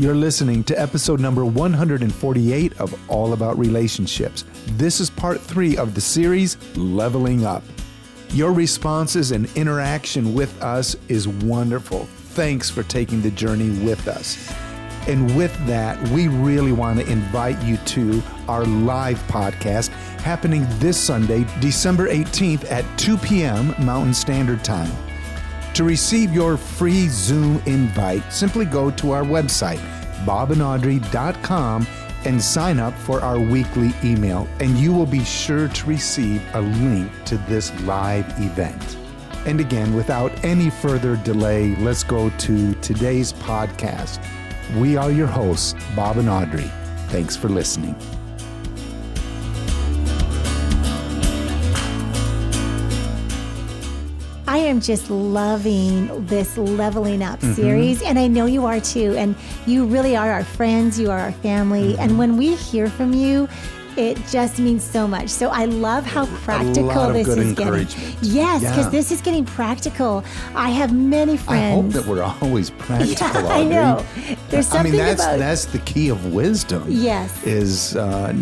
You're listening to episode number 148 of All About Relationships. This is part three of the series Leveling Up. Your responses and interaction with us is wonderful. Thanks for taking the journey with us. And with that, we really want to invite you to our live podcast happening this Sunday, December 18th at 2 p.m. Mountain Standard Time. To receive your free Zoom invite, simply go to our website, bobandaudrey.com, and sign up for our weekly email, and you will be sure to receive a link to this live event. And again, without any further delay, let's go to today's podcast. We are your hosts, Bob and Audrey. Thanks for listening. Am just loving this leveling up mm-hmm. series, and I know you are too. And you really are our friends, you are our family. Mm-hmm. And when we hear from you, it just means so much. So I love how practical this is getting. Yes, because yeah. this is getting practical. I have many friends. I hope that we're always practical. Yeah, I know. There's something I mean, that's about that's the key of wisdom. Yes, is uh,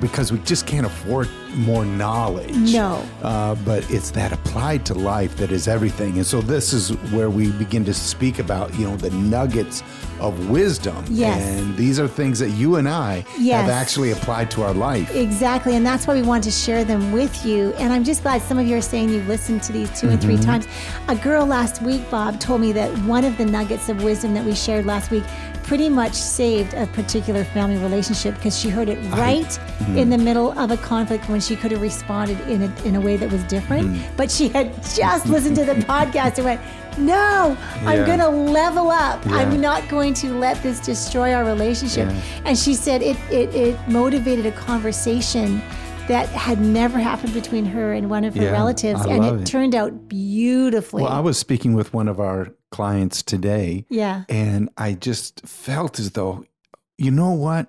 because we just can't afford more knowledge. No. Uh, but it's that applied to life that is everything. And so this is where we begin to speak about, you know, the nuggets of wisdom. Yes. And these are things that you and I yes. have actually applied to our life. Exactly. And that's why we want to share them with you. And I'm just glad some of you are saying you've listened to these 2 mm-hmm. and three times. A girl last week, Bob, told me that one of the nuggets of wisdom that we shared last week pretty much saved a particular family relationship because she heard it right mm-hmm. in the middle of a conflict when she could have responded in a, in a way that was different. Mm-hmm. But she had just listened to the podcast and went, no, I'm going to level up. Yeah. I'm not going to let this destroy our relationship. Yeah. And she said it, it, it motivated a conversation that had never happened between her and one of her relatives. I and it, it, turned out beautifully. Well, I was speaking with one of our clients today. Yeah. And I just felt as though, you know what?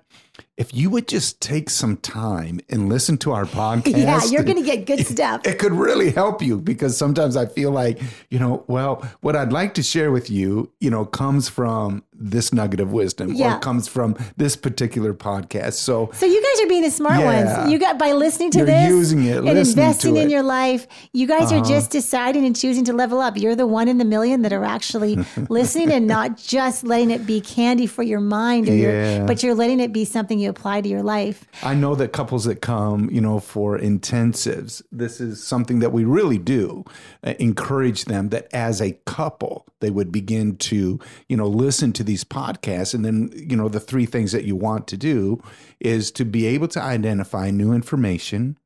If you would just take some time and listen to our podcast, yeah, you're going to get good stuff. It, it, could really help you because sometimes I feel like, you know, well, what I'd like to share with you, you know, comes from this nugget of wisdom yeah. or comes from this particular podcast. So, so you guys are being the smart yeah, ones. You got by listening to this, using it, and investing in your life. You guys uh-huh. are just deciding and choosing to level up. You're the one in the million that are actually listening and not just letting it be candy for your mind, yeah. your, but you're letting it be something you you apply to your life. I know that couples that come, you know, for intensives, this is something that we really do uh, encourage them that as a couple, they would begin to, you know, listen to these podcasts. And then, you know, the three things that you want to do is to be able to identify new information,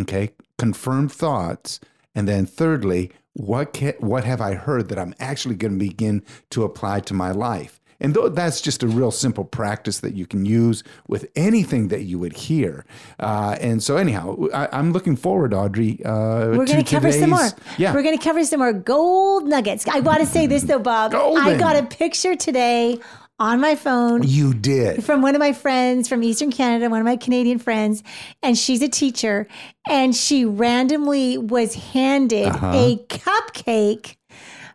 okay, confirm thoughts, and then thirdly, what can, what have I heard that I'm actually going to begin to apply to my life? And th- that's just a real simple practice that you can use with anything that you would hear. Uh, and so, anyhow, I, am looking forward, Audrey. Uh, We're going to cover some more. Yeah. We're going to cover some more gold nuggets. I want to say this, though, Bob. Golden. I got a picture today on my phone. You did. From one of my friends from Eastern Canada, one of my Canadian friends, and she's a teacher. And she randomly was handed uh-huh. a cupcake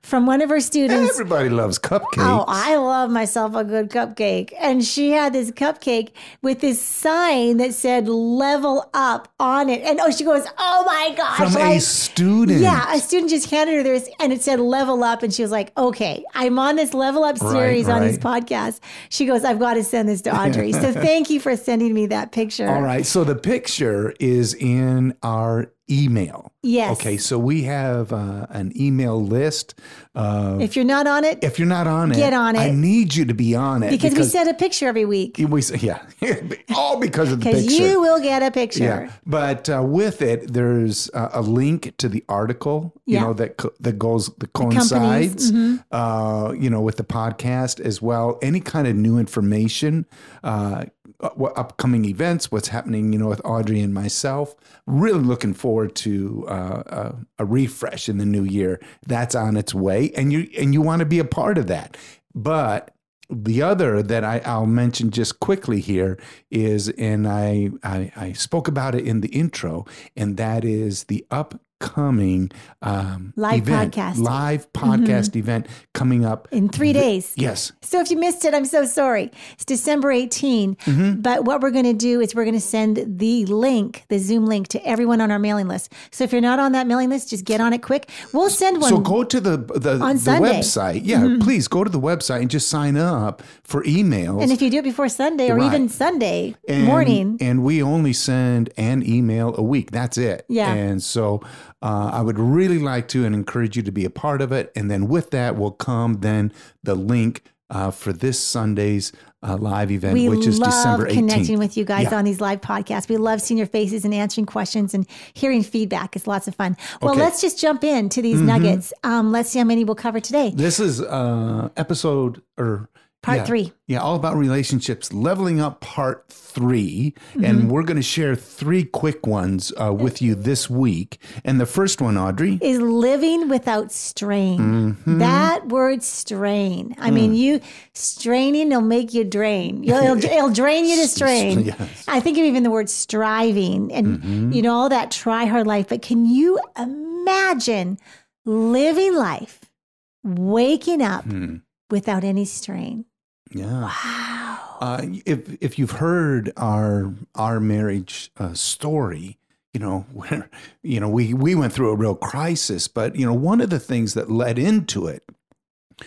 from one of her students. Everybody loves cupcakes. Oh, I love myself a good cupcake. And she had this cupcake with this sign that said level up on it. And oh, she goes, oh my gosh. From like, a student. Yeah, a student just handed her this and it said level up. And she was like, okay, I'm on this level up series right, right. on this podcast. She goes, I've got to send this to Audrey. so thank you for sending me that picture. All right. So the picture is in our email. Yes. Okay, so we have uh, an email list. if you're not on it, if you're not on it, get on it. I need you to be on it because, because we send a picture every week. We yeah, all because of the picture. Because you will get a picture. Yeah, but uh, with it, there's uh, a link to the article. You yeah. know that co- that goes that coincides. Mm-hmm. Uh, you know with the podcast as well. Any kind of new information uh, what upcoming events, what's happening, you know, with Audrey and myself. Really looking forward to uh, a, uh, a refresh in the new year. That's on its way, and you and you want to be a part of that. But the other that I, will mention just quickly here is, and I, I, I spoke about it in the intro, and that is the up upcoming um, Live event, podcast. Mm-hmm. live podcast event coming up in three days. Yes. So if you missed it, I'm so sorry. It's December 18. Mm-hmm. But what we're going to do is we're going to send the link, the Zoom link, to everyone on our mailing list. So if you're not on that mailing list, just get on it quick. We'll send one. So go to the the, On the Sunday. Mm-hmm. website. Yeah, please go to the website and just sign up for emails. and if you do it before Sunday or even Right. Sunday and, morning, And we only send an email a week. That's it. Yeah. And so uh, I would really like to and encourage you to be a part of it. And then with that will come then the link uh, for this Sunday's uh, live event, we which is December 18th. connecting with you guys Yeah. on these live podcasts. We love seeing your faces and answering questions and hearing feedback. It's lots of fun. Well, Okay. Mm-hmm. let's just jump into these nuggets. Um, let's see how many we'll cover today. This is uh, episode or Part yeah, three. Yeah, all about relationships, leveling up part 3 Mm-hmm. and we're going to share three quick ones uh, with you this week. And the first one, Audrey, is living without strain. Mm-hmm. That word strain. I Mm. mean, you straining will make you drain. It'll, it'll drain you to strain. Yes. Mm-hmm. I think of even the word striving and, you know, all that try hard life. But can you imagine living life, waking up Hmm. without any strain? Yeah. Wow. Uh, if if you've heard our our marriage uh, story, you know where you know we we went through a real crisis, but you know one of the things that led into it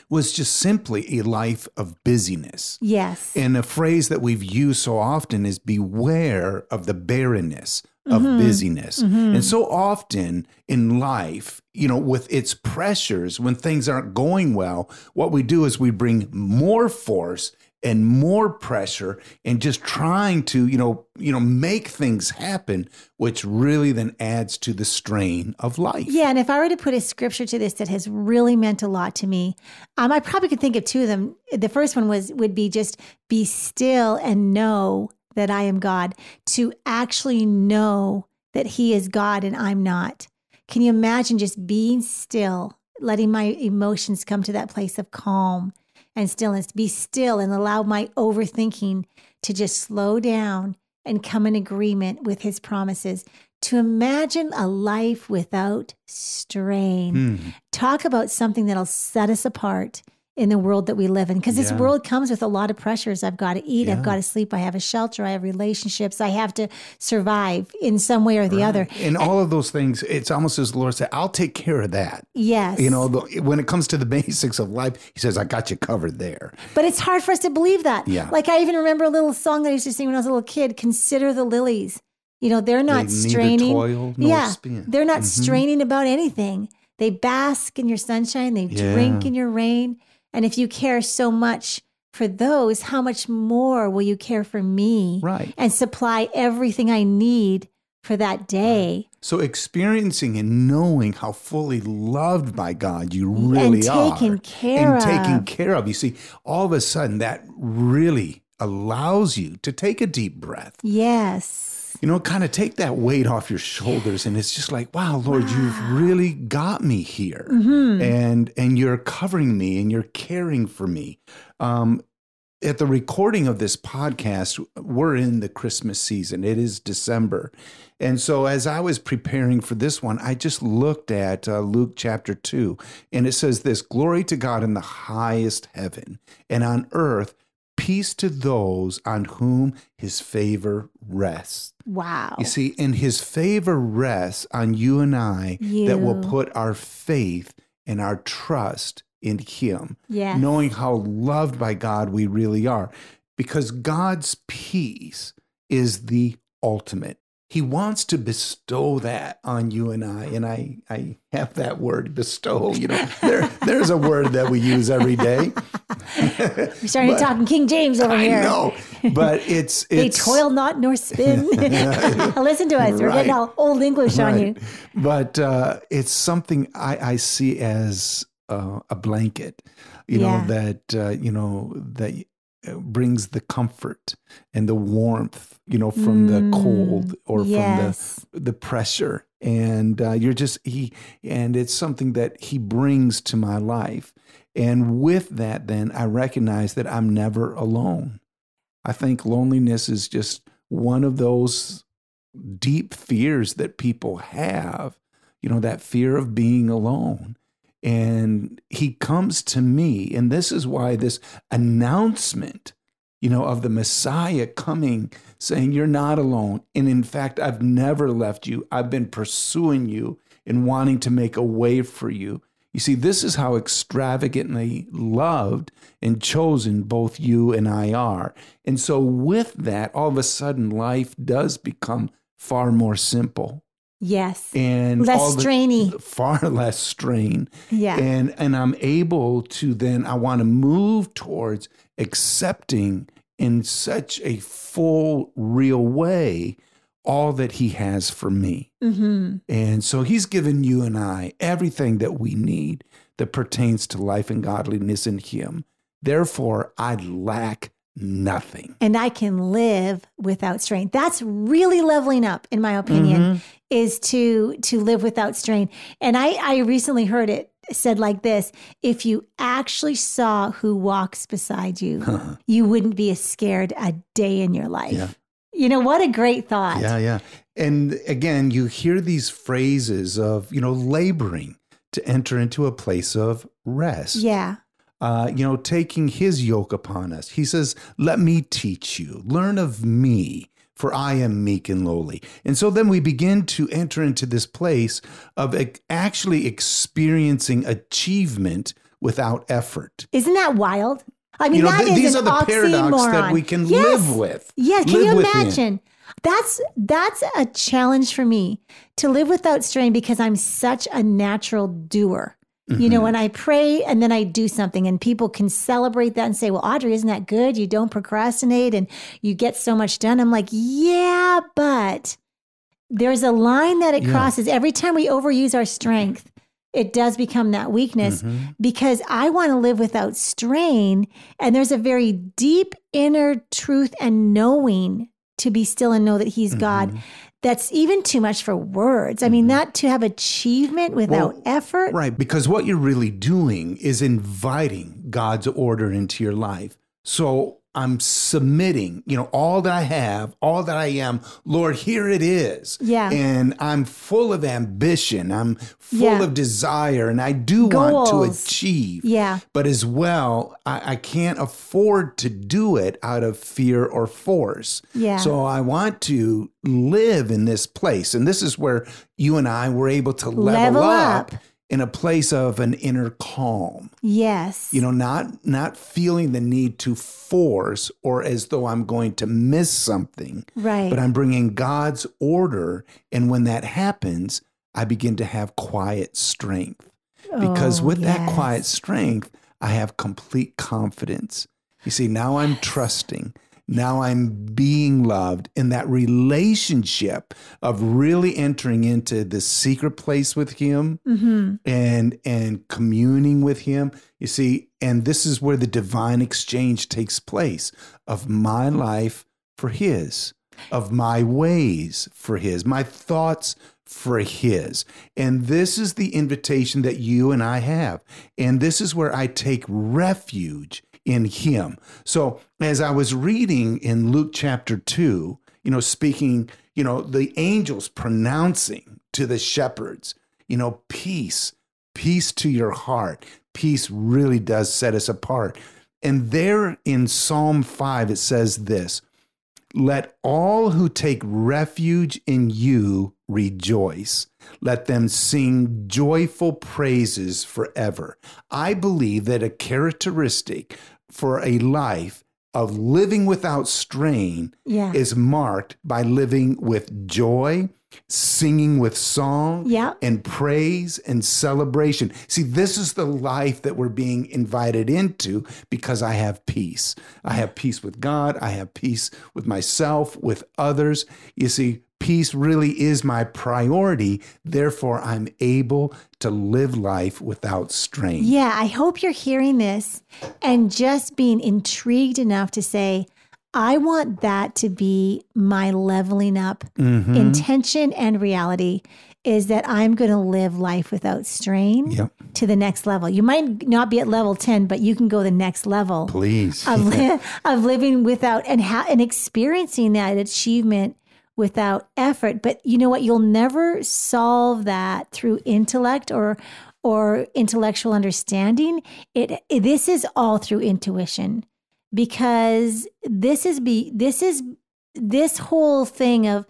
was just simply a life of busyness. Yes. And a phrase that we've used so often is beware of the barrenness of Mm-hmm. busyness. And so often in life, you know, with its pressures, when things aren't going well, what we do is we bring more force and more pressure and just trying to, you know, you know, make things happen, which really then adds to the strain of life. Yeah, and if I were to put a scripture to this that has really meant a lot to me, um, I probably could think of two of them. The first one was would be just be still and know that I am God. To actually know that He is God and I'm not. Can you imagine just being still, letting my emotions come to that place of calm and stillness? Be still and allow my overthinking to just slow down and come in agreement with His promises to imagine a life without strain. Hmm. Talk about something that'll set us apart in the world that we live in. Because this world comes with a lot of pressures. I've got to eat, Yeah. I've got to sleep, I have a shelter, I have relationships, I have to survive in some way or the other. And all of those things, it's almost as the Lord said, I'll take care of that. Yes. You know, the, when it comes to the basics of life, he says, I got you covered there. But it's hard for us to believe that. Yeah. Like I even remember a little song that I used to sing when I was a little kid, Consider the Lilies. You know, they're not They straining. yeah. spin. They're not Mhm. straining about anything. They bask in your sunshine, they drink in your rain. And if you care so much for those, how much more will you care for me Right. and supply everything I need for that day? So experiencing and knowing how fully loved by God you really are. taken care and taken care of. You see, all of a sudden that really allows you to take a deep breath. Yes. You know, kind of take that weight off your shoulders and it's just like, wow, Lord, you've really got me here. Mm-hmm. And and you're covering me and you're caring for me. Um at the recording of this podcast, we're in the Christmas season. It is December. And so, as I was preparing for this one, I just looked at uh, Luke chapter 2, and it says this Glory to God in the highest heaven, and on earth, peace to those on whom his favor rests. Wow. You see, and his favor rests on you and I that will put our faith and our trust in him Yes. knowing how loved by God we really are. Because God's peace is the ultimate. He wants to bestow that on you and I. And I, I have that word, bestow. You know, there, there's a word that we use every day. We're starting But- talking King James over I here. know, but it's, They toil not nor spin. Listen to us. We're getting all old English on you. But uh, it's something I, I see as uh, a blanket, you Yeah. know, that, uh, you know, that brings the comfort and the warmth, you know, from the cold or Mm, yes. from the, the pressure. And uh, you're just, he, and it's something that he brings to my life. And with that, then I recognize that I'm never alone. I think loneliness is just one of those deep fears that people have, you know, that fear of being alone. And he comes to me. And this is why this announcement, you know, of the Messiah coming, saying, You're not alone. And in fact, I've never left you. I've been pursuing you and wanting to make a way for you. You see, this is how extravagantly loved and chosen both you and I are. And so, with that, all of a sudden, life does become far more simple Yes. and Less strainy. far less strain Yeah. and and i'm able to then i want to move towards accepting in such a full real way all that he has for me hmm and so he's given you and i everything that we need that pertains to life and godliness in him therefore i lack nothing And I can live without strain. That's really leveling up, in my opinion, Mm-hmm. is to to live without strain. And I, I recently heard it said like this if you actually saw who walks beside you, you wouldn't be as scared a day in your life. Yeah. You know, what a great thought. Yeah, yeah. And again, you hear these phrases of, you know, laboring to enter into a place of rest. Yeah. Uh, you know, taking his yoke upon us. He says, Let me teach you, learn of me, for I am meek and lowly. And so then we begin to enter into this place of actually experiencing achievement without effort. Isn't that wild? I mean, You know, that th- is these an are the paradox that we can Yes. live with. Yeah, can you within. imagine? That's that's a challenge for me to live without strain because I'm such a natural doer. You Mm-hmm. know, when I pray and then I do something and people can celebrate that and say, Well, Audrey, isn't that good? You don't procrastinate and you get so much done. I'm like, Yeah, but there's a line that it Yeah. crosses. Every time we overuse our strength, it does become that weakness Mm-hmm. because I want to live without strain. And there's a very deep inner truth and knowing to be still and know that He's Mm-hmm. God. That's even too much for words. I mean, mm-hmm. that to have achievement without Well, effort. Right, because what you're really doing is inviting God's order into your life. So I'm submitting, you know, all that I have, all that I am. Lord, here it is. Yeah. And I'm full of ambition. I'm full Yeah. of desire, and I do want to achieve. Yeah. But as well, I, I can't afford to do it out of fear or force. Yeah. So I want to live in this place. And this is where you and I were able to level, Level up, up. In a place of an inner calm. Yes. You know, not not feeling the need to force or as though I'm going to miss something, right. but I'm bringing God's order. And when that happens, I begin to have quiet strength because Oh, with that quiet strength, I have complete confidence. You see, now I'm trusting. Now I'm being loved in that relationship of really entering into the secret place with Him Mhm. and and communing with Him. You see, and this is where the divine exchange takes place of my life for His, of my ways for His, my thoughts for His. And this is the invitation that you and I have. And this is where I take refuge in Him. So as I was reading in Luke chapter 2, you know, speaking, you know, the angels pronouncing to the shepherds, you know, peace, peace to your heart. Peace really does set us apart. And there in Psalm 5, it says this Let all who take refuge in you rejoice. Let them sing joyful praises forever. I believe that a characteristic for a life of living without strain Yeah. is marked by living with joy, singing with song, Yeah. and praise and celebration. See, this is the life that we're being invited into because I have peace. I have peace with God, I have peace with myself, with others. You see, peace really is my priority. Therefore, I'm able to live life without strain. Yeah, I hope you're hearing this and just being intrigued enough to say, I want that to be my leveling up Mhm. intention and reality is that I'm going to live life without strain Yep. to the next level. You might not be at level 10, but you can go the next level Please. of, li- of living without and ha- and experiencing that achievement without effort. But you know what? You'll never solve that through intellect or or intellectual understanding. It, it this is all through intuition because this is be this is this whole thing of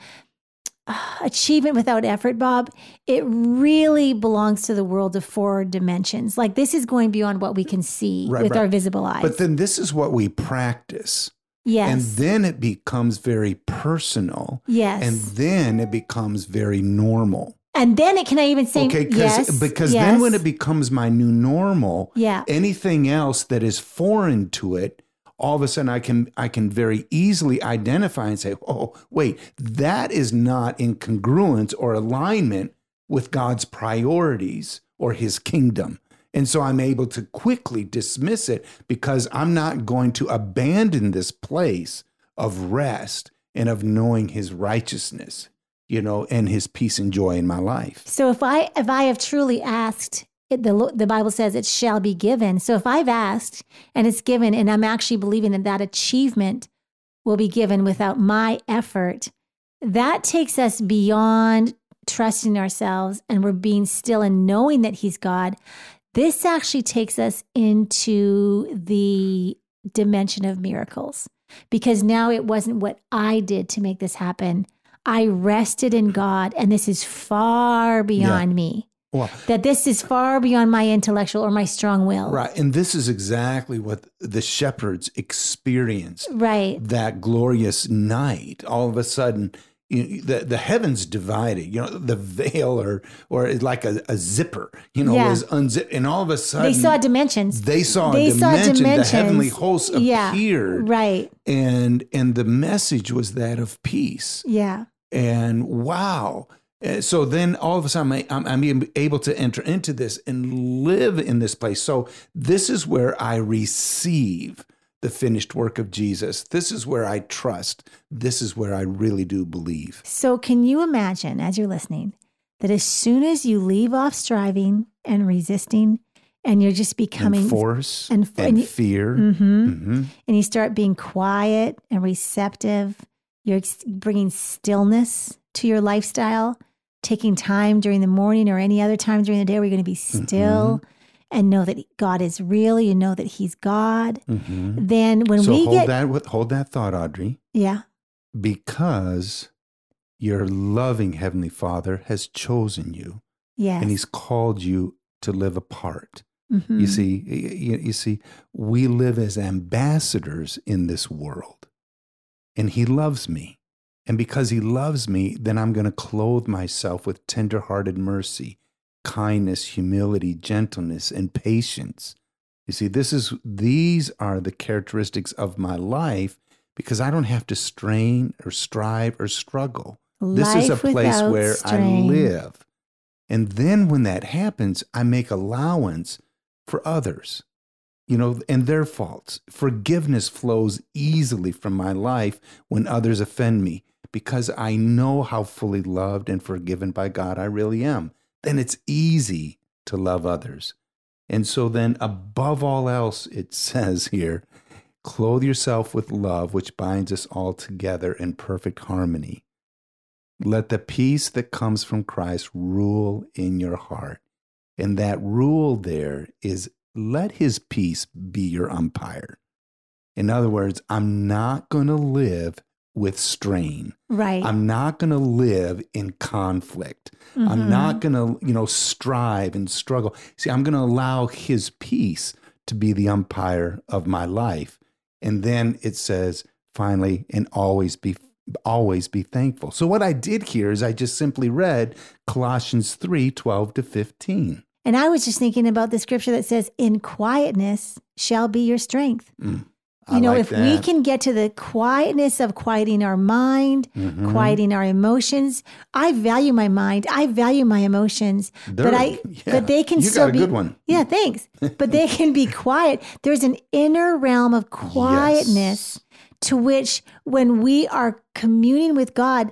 uh, achievement without effort, Bob, it really belongs to the world of four dimensions. Like this is going beyond what we can see Right, with right. our visible eyes. But then this is what we practice. Yes. And then it becomes very personal. yes. And then it becomes very normal. And then it can I even say Okay, yes, because yes. then when it becomes my new normal, yeah anything else that is foreign to it, all of a sudden I can I can very easily identify and say, oh, wait, that is not in congruence or alignment with God's priorities or his kingdom. And so I'm able to quickly dismiss it because I'm not going to abandon this place of rest and of knowing his righteousness, you know, and his peace and joy in my life. So if I if I have truly asked, it, the the Bible says it shall be given. So if I've asked and it's given, and I'm actually believing that that achievement will be given without my effort, that takes us beyond trusting ourselves and we're being still and knowing that He's God. This actually takes us into the dimension of miracles because now it wasn't what I did to make this happen. I rested in God, and this is far beyond me. Well, That this is far beyond my intellectual or my strong will. Right. And this is exactly what the shepherds experienced Right. that glorious night. All of a sudden, you the, the heavens divided, you know, the veil or or like a, a zipper, you know, Yeah. was unzipped. And all of a sudden, They saw dimensions. they saw they a saw dimensions. the heavenly hosts Yeah. appeared. Right. And, and the message was that of peace Yeah. and wow Uh, so then all of a sudden I'm, I'm able to enter into this and live in this place so this is where i receive the finished work of jesus. This is where i trust. This is where i really do believe. So, can you imagine as you're listening that as soon as you leave off striving and resisting, and you're just becoming and force and and, f- and you- fear. Mhm. Mhm. and you start being quiet and receptive, you're ex- bringing stillness to your lifestyle, taking time during the morning or any other time during the day where you're going to be still and know that God is real. You know that He's God. Mhm. Then when so we hold get, that hold that thought audrey yeah, because your loving heavenly father has chosen you yes, and he's called you to live apart Mhm. You see, you, you see, we live as ambassadors in this world, and He loves me, and because He loves me, then I'm going to clothe myself with tender-hearted mercy, kindness, humility, gentleness, and patience. You see, this is these are the characteristics of my life because I don't have to strain or strive or struggle. This is a place where strain. I live. And then when that happens, I make allowance for others, you know, and their faults. Forgiveness flows easily from my life when others offend me because I know how fully loved and forgiven by God I really am. Then it's easy to love others. And so then, above all else, it says here, clothe yourself with love, which binds us all together in perfect harmony. Let the peace that comes from Christ rule in your heart. And that rule there is let his peace be your umpire. In other words, I'm not going to live with strain. right. I'm not going to live in conflict. I'm Mhm. not going to, you know, strive and struggle. See, I'm going to allow his peace to be the umpire of my life. And then it says, finally, and always be always be thankful. So what I did here is I just simply read Colossians 3, 12 to 15. And I was just thinking about the scripture that says, "In quietness shall be your strength." Mm, I You know, like if we can get to the quietness of quieting our mind, Mhm. quieting our emotions. I value my mind. I value my emotions, but They're- I, yeah, but they can you still got a be good one. Yeah, thanks. But they can be quiet. There's an inner realm of quietness to which, when we are communing with God,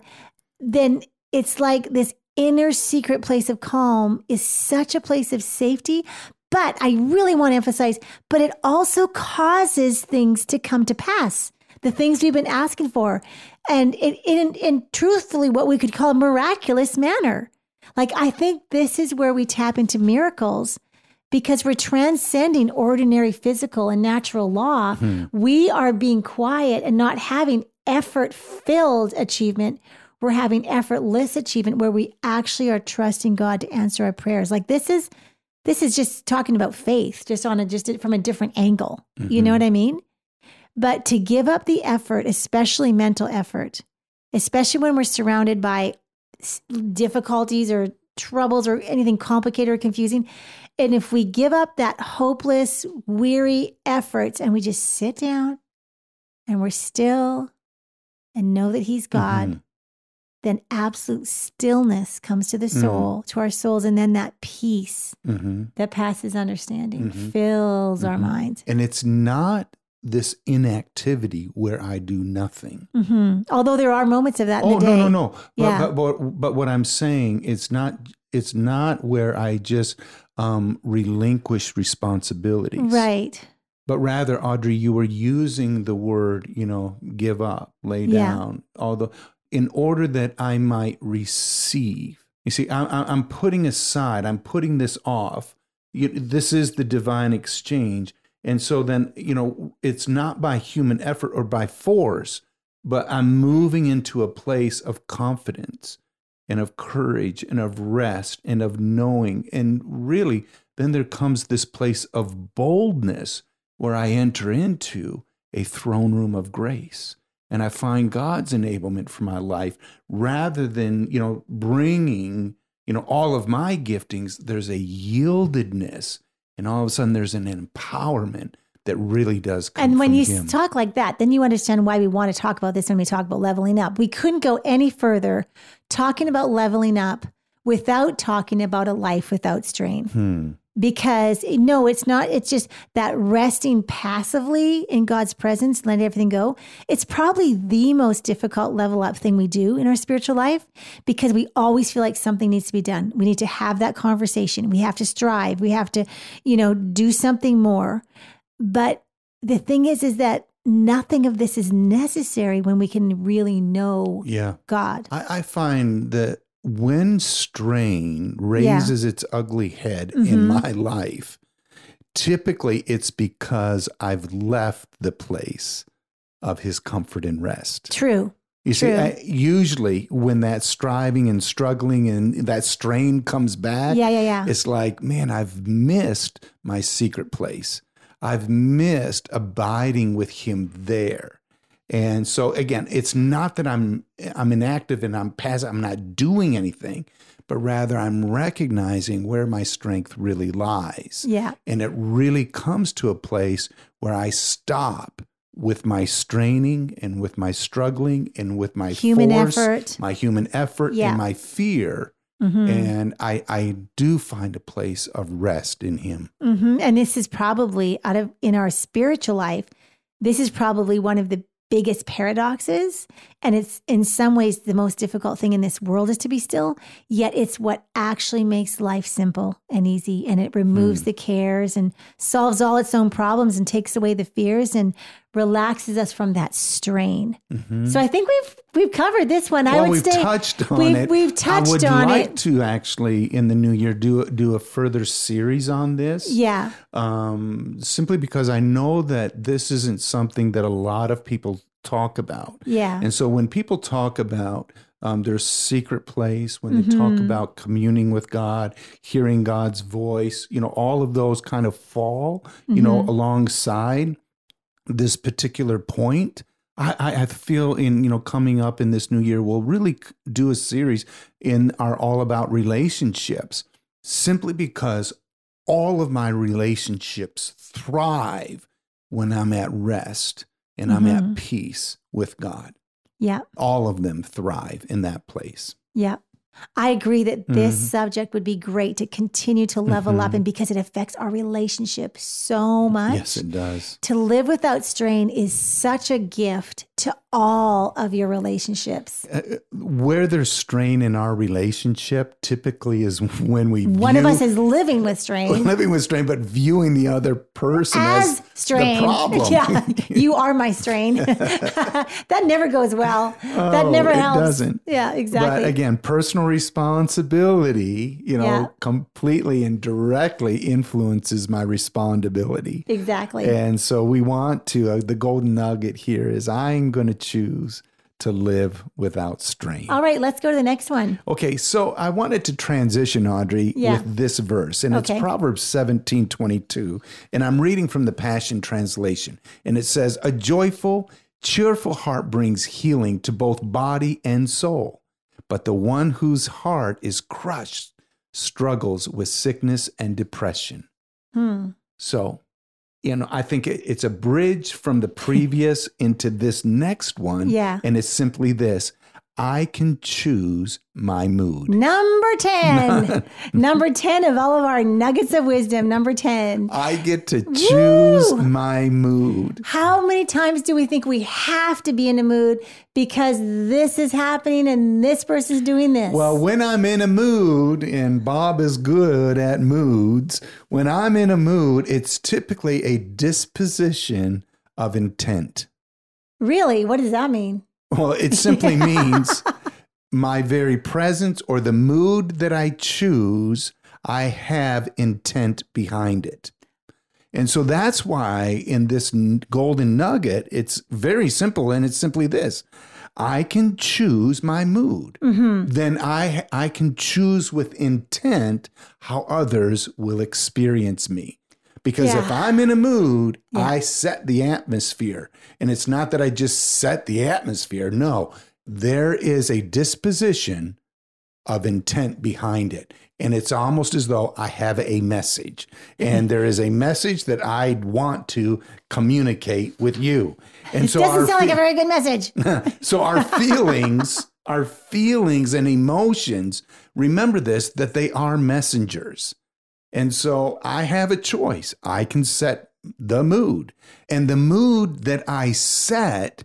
then it's like this inner secret place of calm is such a place of safety. But I really want to emphasize, but it also causes things to come to pass. the things we've been asking for, and in, in, in truthfully what we could call a miraculous manner. Like, I think this is where we tap into miracles because we're transcending ordinary physical and natural law. Hmm. We are being quiet and not having effort filled achievement. We're having effortless achievement where we actually are trusting God to answer our prayers. Like this is this is just talking about faith, just on a just from a different angle. You know what I mean? But to give up the effort, especially mental effort, especially when we're surrounded by difficulties or troubles or anything complicated or confusing, and if we give up that hopeless, weary efforts and we just sit down and we're still and know that He's God, Mhm. Then absolute stillness comes to the Mm. soul, to our souls, and then that peace Mhm. that passes understanding Mhm. fills our Mhm. minds. And it's not this inactivity where I do nothing. hmm Although there are moments of that in Oh the no day. no no! But, Yeah. but, but but what I'm saying it's not it's not where I just um, relinquish responsibilities, Right. But rather, Audrey, you were using the word, you know, give up, lay Yeah. down, although in order that I might receive. You see, I, I'm putting aside, I'm putting this off. This is the divine exchange. And so then, you know, it's not by human effort or by force, but I'm moving into a place of confidence and of courage and of rest and of knowing. And really, then there comes this place of boldness where I enter into a throne room of grace and I find God's enablement for my life rather than, you know, bringing, you know, all of my giftings. There's a yieldedness and all of a sudden there's an empowerment that really does come And when you him. talk like that, then you understand why we want to talk about this when we talk about leveling up. We couldn't go any further talking about leveling up without talking about a life without strain. Hmm. Because no, it's not, it's just that resting passively in God's presence, letting everything go. It's probably the most difficult level up thing we do in our spiritual life because we always feel like something needs to be done. We need to have that conversation. We have to strive. We have to, you know, do something more. But the thing is, is that nothing of this is necessary when we can really know Yeah. God. I, I find that when strain raises its ugly head in Mhm. my life, typically it's because I've left the place of his comfort and rest. True. You see, I, usually when that striving and struggling and that strain comes back, Yeah, yeah, yeah. it's like, man, I've missed my secret place. I've missed abiding with him there. And so again, it's not that I'm I'm inactive and I'm passive, I'm not doing anything, but rather I'm recognizing where my strength really lies. Yeah. And it really comes to a place where I stop with my straining and with my struggling and with my Human force, effort. my human effort Yeah. and my fear hmm and I I do find a place of rest in him. hmm And this is probably out of in our spiritual life, this is probably one of the biggest paradoxes. And it's in some ways the most difficult thing in this world is to be still. Yet it's what actually makes life simple and easy. And it removes Hmm. the cares and solves all its own problems and takes away the fears and relaxes us from that strain. So I think we've we've covered this one. I Mm-hmm. well, would we've say touched on we've, it. We've touched on it. I would like it. to actually in the new year do do a further series on this. Yeah. Um, simply because I know that this isn't something that a lot of people talk about. Yeah. And so when people talk about um, their secret place, when they talk Mhm. about communing with God, hearing God's voice, you know, all of those kind of fall, you know, Mhm. alongside this particular point. I, I I feel in you know coming up in this new year, we'll really do a series in our all about relationships, simply because all of my relationships thrive when I'm at rest and I'm Mhm. at peace with God. Yeah. All of them thrive in that place. Yeah. I agree that this Mhm. subject would be great to continue to level up Mhm. and because it affects our relationship so much. Yes, it does. to live without strain is such a gift to all of your relationships. Where there's strain in our relationship typically is when we One of us is living with strain. living with strain, but viewing the other person as, As strain. the problem. Yeah, you are my strain. that never goes well. that Oh, never it helps. doesn't. Yeah, exactly. But again, personal responsibility, you know, Yeah. completely and directly influences my respondability. exactly. And so we want to, uh, the golden nugget here is I'm going to choose to live without strain. All right, let's go to the next one. Okay, so I wanted to transition, Audrey, Yeah. with this verse, and Okay. it's Proverbs seventeen twenty two, and I'm reading from the Passion Translation, and it says, "A joyful, cheerful heart brings healing to both body and soul, but the one whose heart is crushed struggles with sickness and depression." Hmm. So, you know, I think it's a bridge from the previous into this next one, Yeah. and it's simply this: I can choose my mood. Number 10. Number 10 of all of our nuggets of wisdom. Number 10. I get to choose Woo! my mood. How many times do we think we have to be in a mood because this is happening and this person's doing this? Well, when I'm in a mood, and Bob is good at moods, when I'm in a mood, it's typically a disposition of intent. really? What does that mean? Well, it simply means my very presence or the mood that I choose, I have intent behind it. And so that's why in this golden nugget, it's very simple and it's simply this. I can choose my mood. Mm-hmm. Then I I can choose with intent how others will experience me. Because if I'm in a mood, I set the atmosphere. And it's not that I just set the atmosphere. No, there is a disposition of intent behind it. And it's almost as though I have a message. Mm-hmm. And there is a message that I want to communicate with you. And so it Doesn't sound like a very good message. so our feelings, our feelings and emotions, remember this that they are messengers. And so I have a choice. I can set the mood. And the mood that I set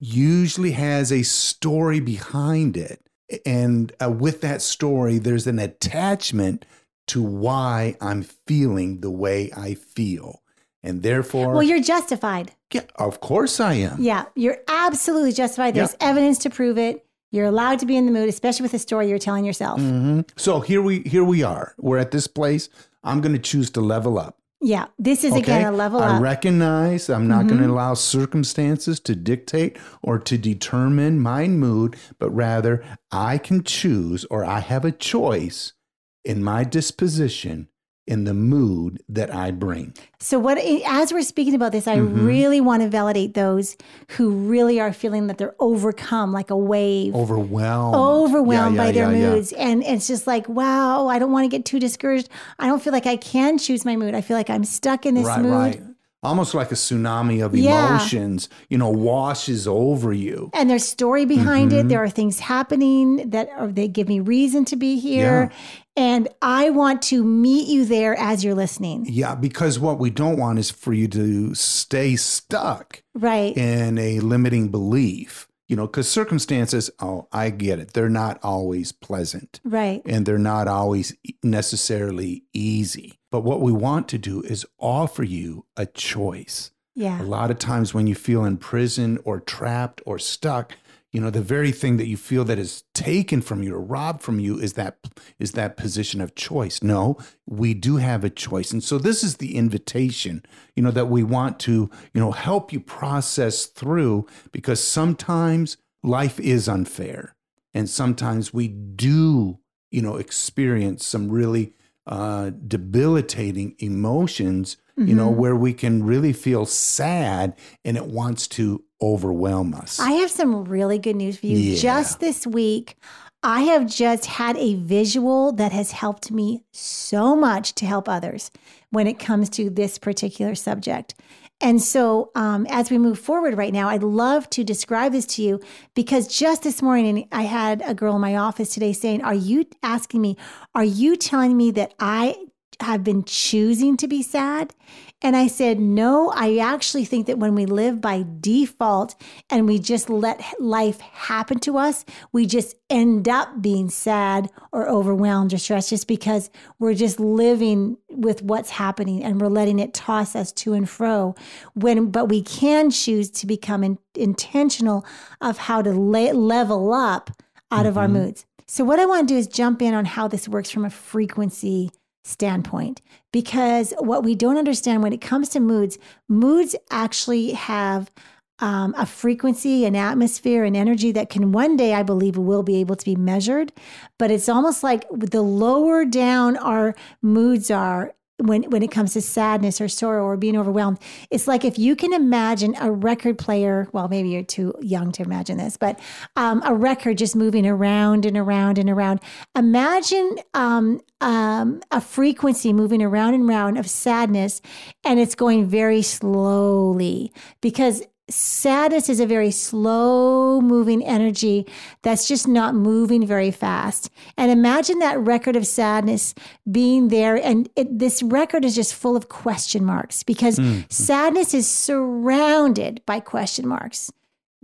usually has a story behind it. And uh, with that story, there's an attachment to why I'm feeling the way I feel. And therefore, well, you're justified. yeah, of course I am. Yeah, you're absolutely justified. There's evidence to prove it. You're allowed to be in the mood, especially with the story you're telling yourself. hmm So here we here we are. We're at this place. I'm going to choose to level up. Yeah, this is again a level I up. Mm-hmm. recognize I'm not going to allow circumstances to dictate or to determine my mood, but rather I can choose or I have a choice in my disposition in the mood that I bring. So what as we're speaking about this, I Mm-hmm. really want to validate those who really are feeling that they're overcome like a wave. Overwhelmed. Overwhelmed Yeah, by yeah, their yeah, yeah. moods. And it's just like, wow, I don't want to get too discouraged. I don't feel like I can choose my mood. I feel like I'm stuck in this Right, mood. right. Almost like a tsunami of Yeah. emotions, you know, washes over you. and there's story behind Mm-hmm. it. There are things happening that are, they give me reason to be here. And I want to meet you there as you're listening. Yeah, because what we don't want is for you to stay stuck Right. in a limiting belief, you know, because circumstances, oh, I get it. They're not always pleasant right. and they're not always necessarily easy. But what we want to do is offer you a choice. Yeah. A lot of times when you feel in prison or trapped or stuck, you know, the very thing that you feel that is taken from you or robbed from you is that is that position of choice. No, we do have a choice. And so this is the invitation, you know, that we want to, you know, help you process through because sometimes life is unfair. And sometimes we do, you know, experience some really uh, debilitating emotions, you know, Mm-hmm. where we can really feel sad and it wants to overwhelm us. I have some really good news for you. Yeah. Just this week, I have just had a visual that has helped me so much to help others when it comes to this particular subject. And so, um, as we move forward right now, I'd love to describe this to you because just this morning, I had a girl in my office today saying, Are you asking me, are you telling me that I have been choosing to be sad? And I said, no, I actually think that when we live by default and we just let life happen to us, we just end up being sad or overwhelmed or stressed just because we're just living with what's happening and we're letting it toss us to and fro. When, but we can choose to become in, intentional of how to lay, level up out mm-hmm. of our mm-hmm. moods. So, what I want to do is jump in on how this works from a frequency standpoint because what we don't understand when it comes to moods, moods actually have um, a frequency, an atmosphere, an energy that can one day, I believe, will be able to be measured. But it's almost like the lower down our moods are, when when it comes to sadness or sorrow or being overwhelmed it's like if you can imagine a record player well maybe you're too young to imagine this but um, a record just moving around and around and around. Imagine um, um, a frequency moving around and around of sadness and it's going very slowly because sadness is a very slow moving energy that's just not moving very fast. And imagine that record of sadness being there. And it, this record is just full of question marks because mm. sadness is surrounded by question marks.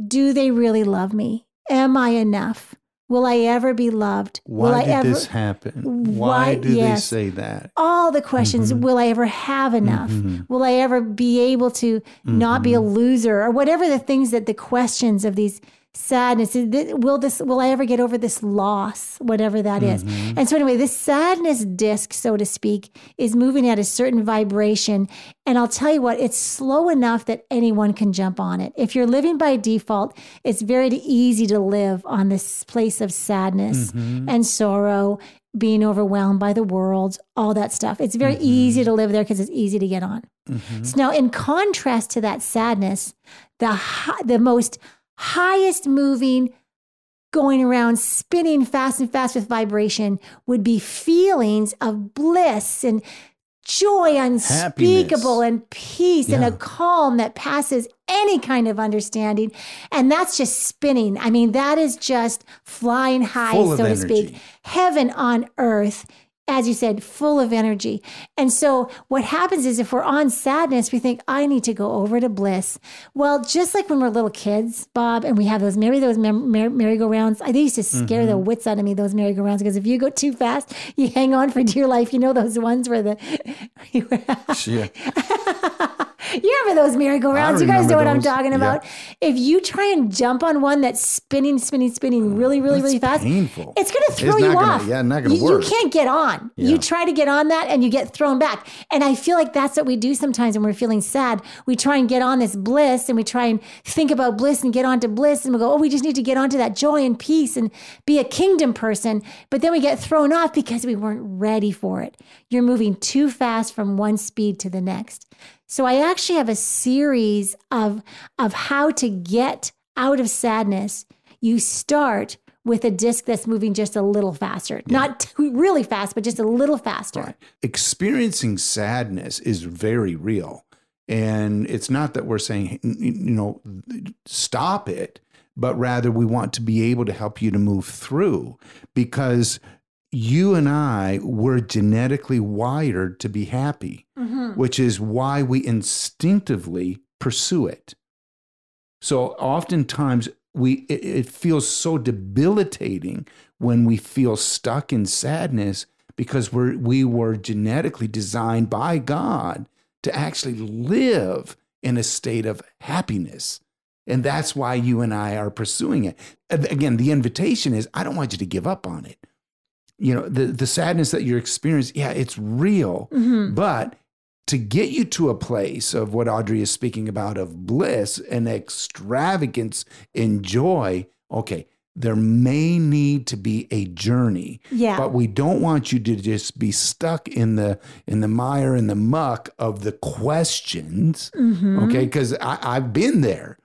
Do they really love me? Am I enough? Will I ever be loved? Why Will did I ever, this happen? Why, why do yes, they say that? All the questions. Mm-hmm. Will I ever have enough? Mm-hmm. Will I ever be able to mm-hmm. not be a mm-hmm. loser? Or whatever the things that the questions of these sadness will this will i ever get over this loss whatever that is mm-hmm. and so anyway this sadness disc so to speak is moving at a certain vibration and i'll tell you what it's slow enough that anyone can jump on it if you're living by default it's very easy to live on this place of sadness mm-hmm. and sorrow being overwhelmed by the world all that stuff it's very mm-hmm. easy to live there because it's easy to get on mm-hmm. so now in contrast to that sadness the the most highest moving, going around spinning fast and fast with vibration would be feelings of bliss and joy unspeakable Happiness. and peace yeah. and a calm that passes any kind of understanding. And that's just spinning. I mean, that is just flying high, so to speak. Heaven on earth as you said, full of energy. And so what happens is if we're on sadness, we think, I need to go over to bliss. Well, just like when we're little kids, Bob, and we have those, maybe those mer- merry-go-rounds, I used to scare mm-hmm. the wits out of me, those merry-go-rounds, because if you go too fast, you hang on for dear life. You know those ones where the... yeah. You remember those merry-go-rounds? You guys know what. I'm talking about. If you try and jump on one that's spinning, spinning, spinning really, really, that's really fast, painful. it's going to throw you gonna, off. Yeah, not going to work. You can't get on. Yeah. You try to get on that and you get thrown back. And I feel like that's what we do sometimes when we're feeling sad. We try and get on this bliss and we try and think about bliss and get onto bliss and we go, oh, we just need to get onto that joy and peace and be a kingdom person. But then we get thrown off because we weren't ready for it. You're moving too fast from one speed to the next. So I actually have a series of of how to get out of sadness. You start with a disc that's moving just a little faster, yeah. not really fast, but just a little faster. Right. Experiencing sadness is very real. And it's not that we're saying, you know, stop it, but rather we want to be able to help you to move through because you and I were genetically wired to be happy, mm-hmm. which is why we instinctively pursue it. So oftentimes we it, it, feels so debilitating when we feel stuck in sadness because we're we were genetically designed by God to actually live in a state of happiness. And that's why you and I are pursuing it. Again, the invitation is I don't want you to give up on it you know the the sadness that you're experiencing yeah it's real. Mm-hmm. but to get you to a place of what audrey is speaking about of bliss and extravagance and joy okay there may need to be a journey. Yeah. But we don't want you to just be stuck in the in the mire and the muck of the questions mm-hmm. okay? Because i've been there.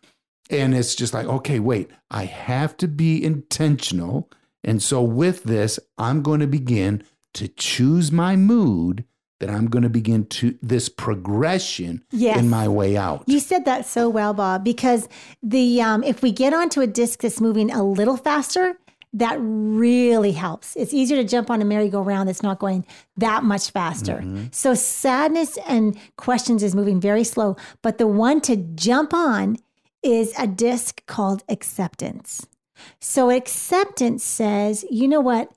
And it's just like okay wait i have to be intentional and so, with this, I'm going to begin to choose my mood that I'm going to begin to this progression yes. in my way out. You said that so well, Bob, because the um, if we get onto a disc that's moving a little faster, that really helps. It's easier to jump on a merry-go-round that's not going that much faster. So sadness and questions is moving very slow, but the one to jump on is a disc called acceptance. So acceptance says, you know what?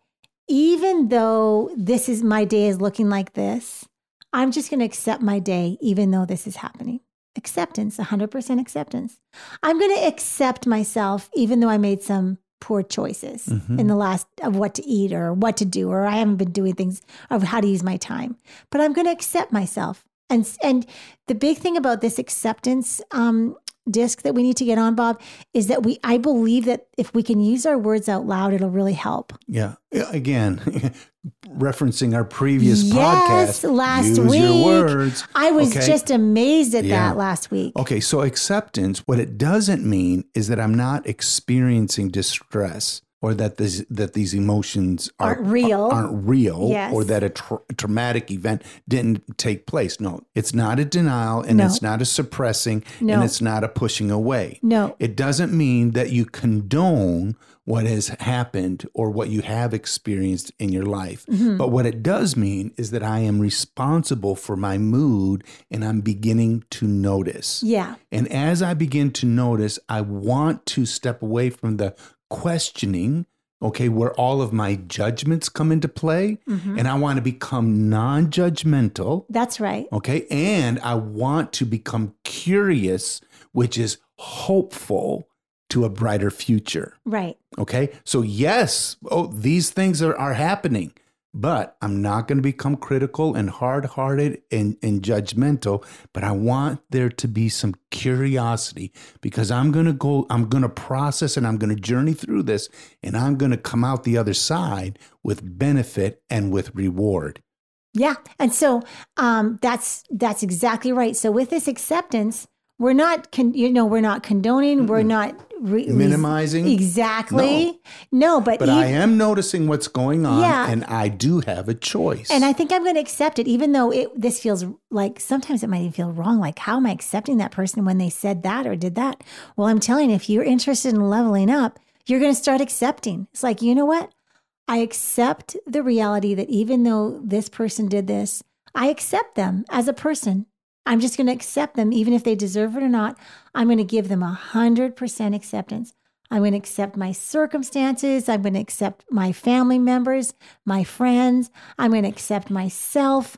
Even though this is my day is looking like this, I'm just going to accept my day, even though this is happening. Acceptance, 100% acceptance. I'm going to accept myself, even though I made some poor choices in the last of what to eat or what to do, or I haven't been doing things of how to use my time. But I'm going to accept myself. And, and the big thing about this acceptance um, disc that we need to get on, Bob, is that we, I believe that if we can use our words out loud, it'll really help. Yeah. Again, referencing our previous Yes, podcast. last use week. your words. I was okay? just amazed at Yeah. that last week. Okay, so acceptance, what it doesn't mean is that I'm not experiencing distress or that this, that these emotions are, Aren't real. aren't real Yes. or that a tra- traumatic event didn't take place. No, it's not a denial and No. it's not a suppressing No. and it's not a pushing away. No. It doesn't mean that you condone what has happened or what you have experienced in your life. Mm-hmm. But what it does mean is that I am responsible for my mood and I'm beginning to notice. Yeah. And as I begin to notice, I want to step away from the questioning, okay, where all of my judgments come into play. Mm-hmm. And I want to become non judgmental. That's right. Okay. And I want to become curious, which is hopeful to a brighter future. Right. Okay. So, yes, oh, these things are, are happening, but I'm not going to become critical and hard hearted and, and judgmental. But I want there to be some curiosity because I'm going to go, I'm going to process and I'm going to journey through this and I'm going to come out the other side with benefit and with reward. Yeah. And so um, that's that's exactly right. So with this acceptance, we're not con- you know we're not condoning, we're not re- Minimizing? Exactly. No, but, But e- I am noticing what's going on Yeah. and I do have a choice. And I think I'm going to accept it, even though it this feels like sometimes it might even feel wrong. Like, how am I accepting that person when they said that or did that? Well, I'm telling you, if you're interested in leveling up, you're going to start accepting. It's like, you know what? I accept the reality that even though this person did this, I accept them as a person. I'm just going to accept them, even if they deserve it or not. I'm going to give them a hundred percent acceptance. I'm going to accept my circumstances. I'm going to accept my family members, my friends. I'm going to accept myself.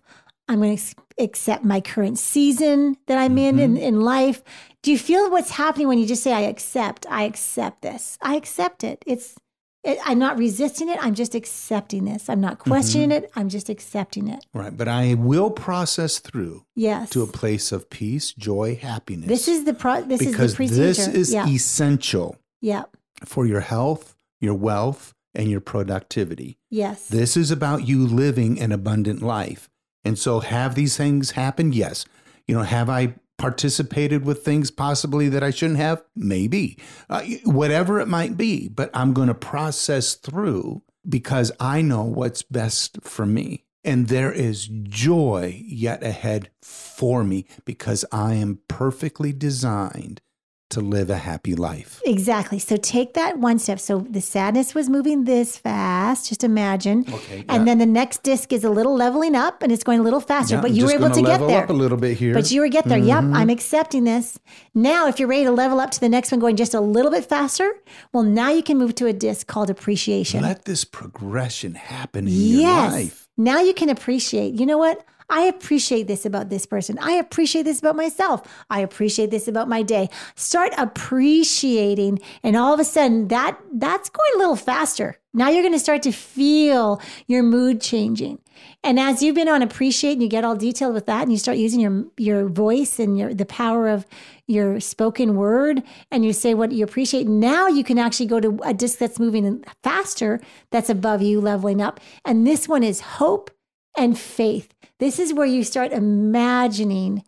I'm going to accept my current season that I'm in, in mm-hmm. in life. Do you feel what's happening when you just say, I accept, I accept this? I accept it. It's, it, I'm not resisting it. I'm just accepting this. I'm not questioning mm-hmm. it. I'm just accepting it. right. But I will process through Yes. to a place of peace, joy, happiness. this is the pro. This because is the procedure. this is yeah. essential yeah. for your health, your wealth, and your productivity. Yes. This is about you living an abundant life. And so, have these things happened? Yes. You know, have I participated with things possibly that I shouldn't have? Maybe. Uh, whatever it might be. But I'm going to process through because I know what's best for me. And there is joy yet ahead for me because I am perfectly designed to live a happy life. Exactly. So take that one step. So the sadness was moving this fast. Just imagine. Okay, yeah. And then the next disc is a little leveling up and it's going a little faster. Yeah, but you were able to get there. up a little bit here. But you were get there. Yep, mm-hmm. I'm accepting this. Now, if you're ready to level up to the next one, going just a little bit faster, well, now you can move to a disc called appreciation. Let this progression happen in yes. your life. Now you can appreciate. You know what? I appreciate this about this person. I appreciate this about myself. I appreciate this about my day. Start appreciating and all of a sudden that that's going a little faster. Now you're going to start to feel your mood changing. And as you've been on appreciate and you get all detailed with that and you start using your your voice and your the power of your spoken word and you say what you appreciate, now you can actually go to a disc that's moving faster that's above you leveling up. And this one is hope and faith. This is where you start imagining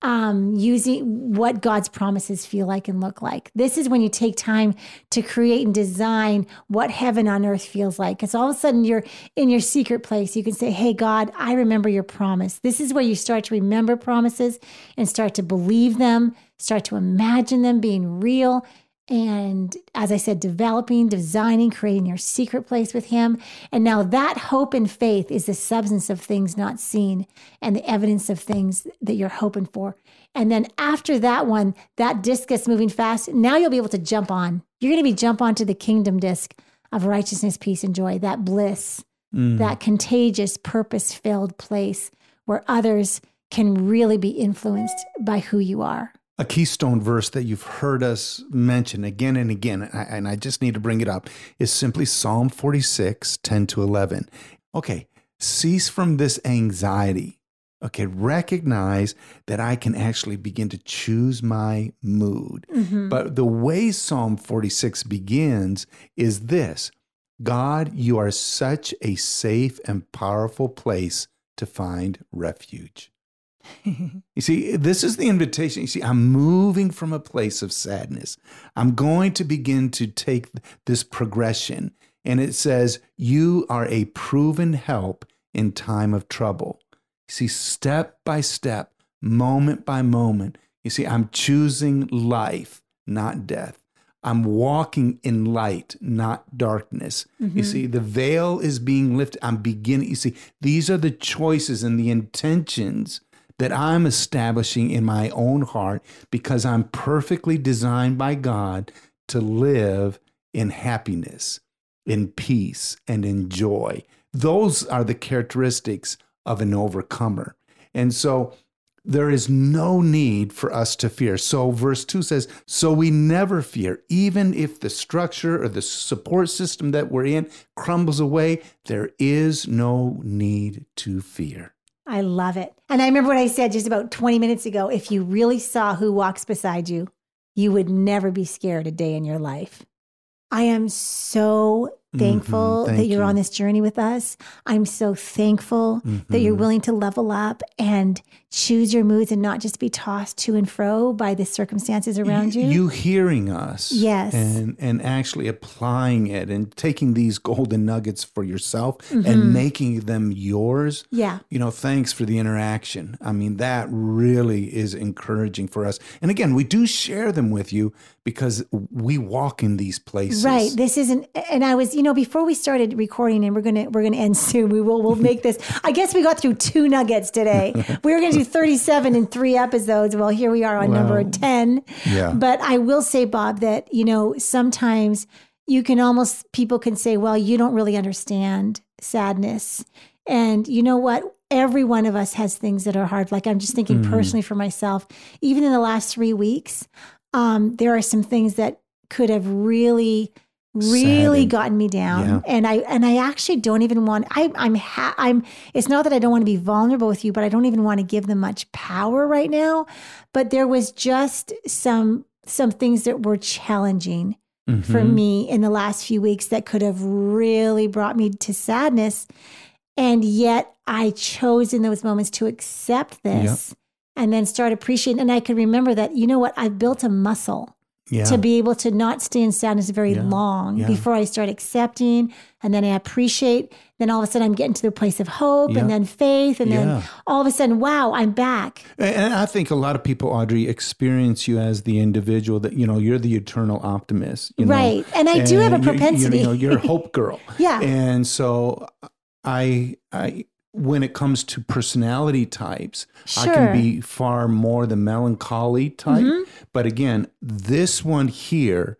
um, using what God's promises feel like and look like. This is when you take time to create and design what heaven on earth feels like. Because all of a sudden you're in your secret place. You can say, Hey, God, I remember your promise. This is where you start to remember promises and start to believe them, start to imagine them being real. And as I said, developing, designing, creating your secret place with Him. And now that hope and faith is the substance of things not seen and the evidence of things that you're hoping for. And then after that one, that disc gets moving fast. Now you'll be able to jump on. You're going to be jump onto the kingdom disc of righteousness, peace, and joy, that bliss, mm. that contagious, purpose filled place where others can really be influenced by who you are a keystone verse that you've heard us mention again and again, and I just need to bring it up, is simply Psalm 46, 10 to 11. Okay, cease from this anxiety. Okay, recognize that I can actually begin to choose my mood. Mm-hmm. But the way Psalm 46 begins is this God, you are such a safe and powerful place to find refuge. you see, this is the invitation. You see, I'm moving from a place of sadness. I'm going to begin to take this progression. And it says, You are a proven help in time of trouble. You see, step by step, moment by moment, you see, I'm choosing life, not death. I'm walking in light, not darkness. Mm-hmm. You see, the veil is being lifted. I'm beginning. You see, these are the choices and the intentions that I'm establishing in my own heart because I'm perfectly designed by God to live in happiness, in peace, and in joy. Those are the characteristics of an overcomer. And so there is no need for us to fear. So, verse 2 says, So we never fear, even if the structure or the support system that we're in crumbles away, there is no need to fear. I love it. And I remember what I said just about 20 minutes ago if you really saw who walks beside you, you would never be scared a day in your life. I am so. Thankful mm-hmm. that you're you. on this journey with us. I'm so thankful mm-hmm. that you're mm-hmm. willing to level up and choose your moods and not just be tossed to and fro by the circumstances around you. You hearing us. Yes. And and actually applying it and taking these golden nuggets for yourself mm-hmm. and making them yours. Yeah. You know, thanks for the interaction. I mean, that really is encouraging for us. And again, we do share them with you because we walk in these places. Right. This isn't and I was, you know, before we started recording and we're going to we're to end soon. We will we'll make this. I guess we got through two nuggets today. We were going to do 37 in 3 episodes. Well, here we are on well, number 10. Yeah. But I will say Bob that, you know, sometimes you can almost people can say, "Well, you don't really understand sadness." And you know what? Every one of us has things that are hard. Like I'm just thinking mm. personally for myself, even in the last 3 weeks, um, there are some things that could have really really gotten me down yeah. and i and i actually don't even want I, i'm ha- i'm it's not that i don't want to be vulnerable with you but i don't even want to give them much power right now but there was just some some things that were challenging mm-hmm. for me in the last few weeks that could have really brought me to sadness and yet i chose in those moments to accept this yep and then start appreciating. And I could remember that, you know what, I've built a muscle yeah. to be able to not stay in sadness very yeah. long yeah. before I start accepting and then I appreciate. Then all of a sudden I'm getting to the place of hope and then faith. And then all of a sudden, wow, I'm back. And I think a lot of people, Audrey, experience you as the individual that, you know, you're the eternal optimist. You know? right. And I and do have a propensity. You, you know, you're a hope girl. yeah. And so I, I, when it comes to personality types, sure. I can be far more the melancholy type. Mm-hmm. But again, this one here,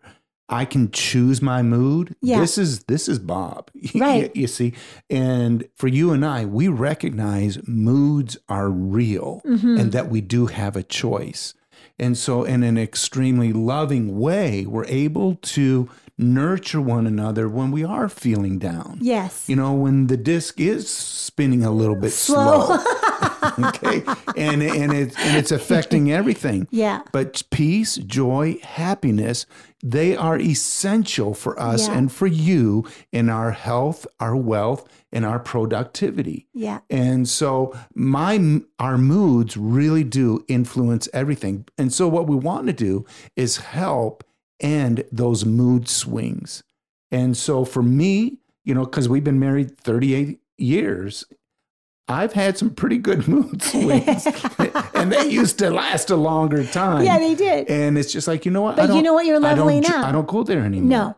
I can choose my mood. Yeah. This is this is Bob. Right. you, see. And for you and I, we recognize moods are real mm-hmm. and that we do have a choice. And so in an extremely loving way, we're able to nurture one another when we are feeling down. Yes. You know, when the disc is spinning a little bit slow. slow. okay. And and it's and it's affecting everything. Yeah. But peace, joy, happiness, they are essential for us yeah. and for you in our health, our wealth, and our productivity. Yeah. And so my our moods really do influence everything. And so what we want to do is help and those mood swings. And so for me, you know, because we've been married 38 years, I've had some pretty good mood swings, and they used to last a longer time. Yeah, they did. And it's just like you know what? But I you know what? You're I leveling up. I don't go there anymore. No.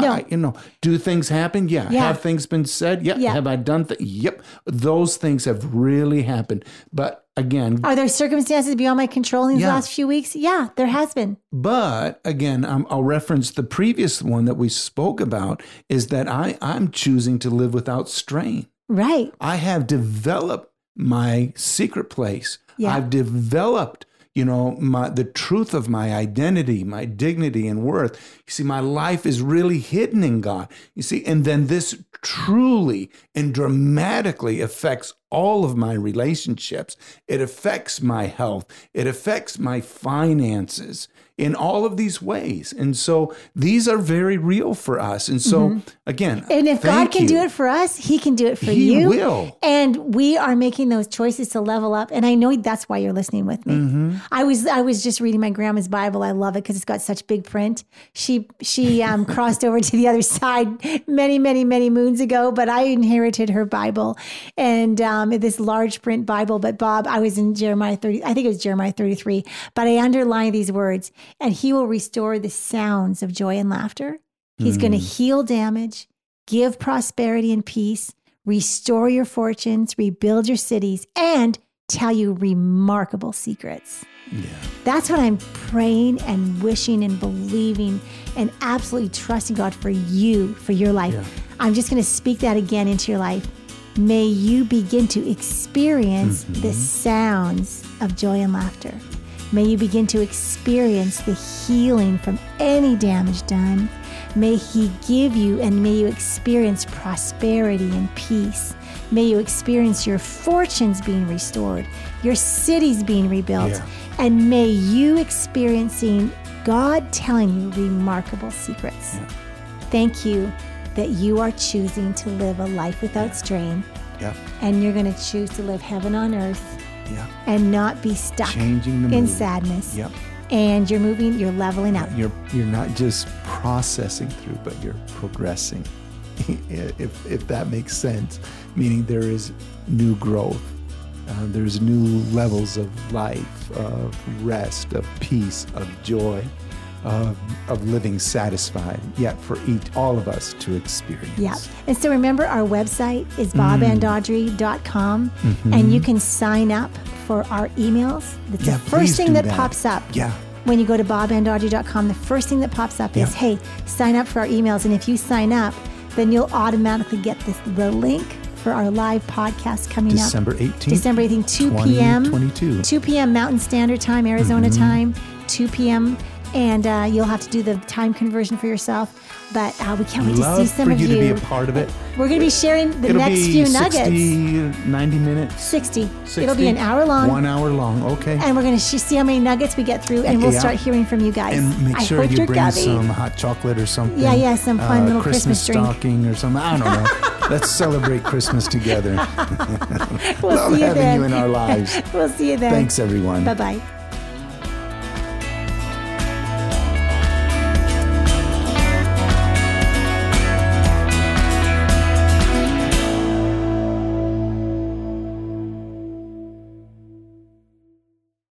No. I- you know, do things happen? Yeah. Yeah. Have things been said? Yeah. Yeah. Have I done? Th- yep. Those things have really happened. But again, Are there circumstances beyond my control in these Yeah. last few weeks? Yeah, there has been. But again, i I'll reference the previous one that we spoke about is that I, I'm choosing to live without strain. Right. I have developed my secret place. Yeah. I've developed, you know, my the truth of my identity, my dignity and worth. You see, my life is really hidden in God. You see, and then this truly and dramatically affects all of my relationships. It affects my health. It affects my finances in all of these ways. And so these are very real for us. And so again, Mm-hmm. And if God can you. do it for us, He can do it for He you. will. And we are making those choices to level up. And I know that's why you're listening with me. Mm-hmm. I was I was just reading my grandma's Bible. I love it because it's got such big print. She she um, crossed over to the other side many many many moons ago, but I inherited her Bible and um, this large print Bible. But Bob, I was in Jeremiah 30. I think it was Jeremiah 33. But I underline these words, and He will restore the sounds of joy and laughter. He's going to heal damage, give prosperity and peace, restore your fortunes, rebuild your cities, and tell you remarkable secrets. Yeah. That's what I'm praying and wishing and believing and absolutely trusting God for you, for your life. Yeah. I'm just going to speak that again into your life. May you begin to experience mm-hmm. the sounds of joy and laughter. May you begin to experience the healing from any damage done. May He give you and may you experience prosperity and peace. May you experience your fortunes being restored, your cities being rebuilt, Yeah. and may you experiencing God telling you remarkable secrets. Thank you that you are choosing to live a life without strain Yeah. and you're going to choose to live heaven on earth Yeah. and not be stuck in mood. sadness. Yep. And you're moving, you're leveling up. You're you're not just processing through, but you're progressing. if if that makes sense, meaning there is new growth. Uh, there's new levels of life, of rest, of peace, of joy, of, of living satisfied, yet for each, all of us to experience. Yeah. And so remember, our website is bobandaudrey.com Mm-hmm. and you can sign up for our emails. It's Yeah, the first thing that, that. pops up. Yeah. When you go to bobandaudrey.com, the first thing that pops up is, hey, sign up for our emails. And if you sign up, then you'll automatically get this the link for our live podcast coming up. December up. 18th. December 18th, 2 p.m. 2022. 2 p.m. Mountain Standard Time, Arizona Mm-hmm. time, 2 p.m. And uh, you'll have to do the time conversion for yourself. But uh, we can't wait to see some for of you you. to be a part of it. We're going to be sharing the It'll next be few 60, nuggets. 90 minutes. 60. 60. It'll be an hour long. One hour long. Okay. And we're going to sh- see how many nuggets we get through, and we'll start hearing from you guys. And make I sure hope you bring coming. some hot chocolate or something. Yeah, yeah, some fun uh, little Christmas drink. stocking or something. I don't know. Let's celebrate Christmas together. We'll Love see you having then. you in our lives. we'll see you then. Thanks, everyone. Bye bye.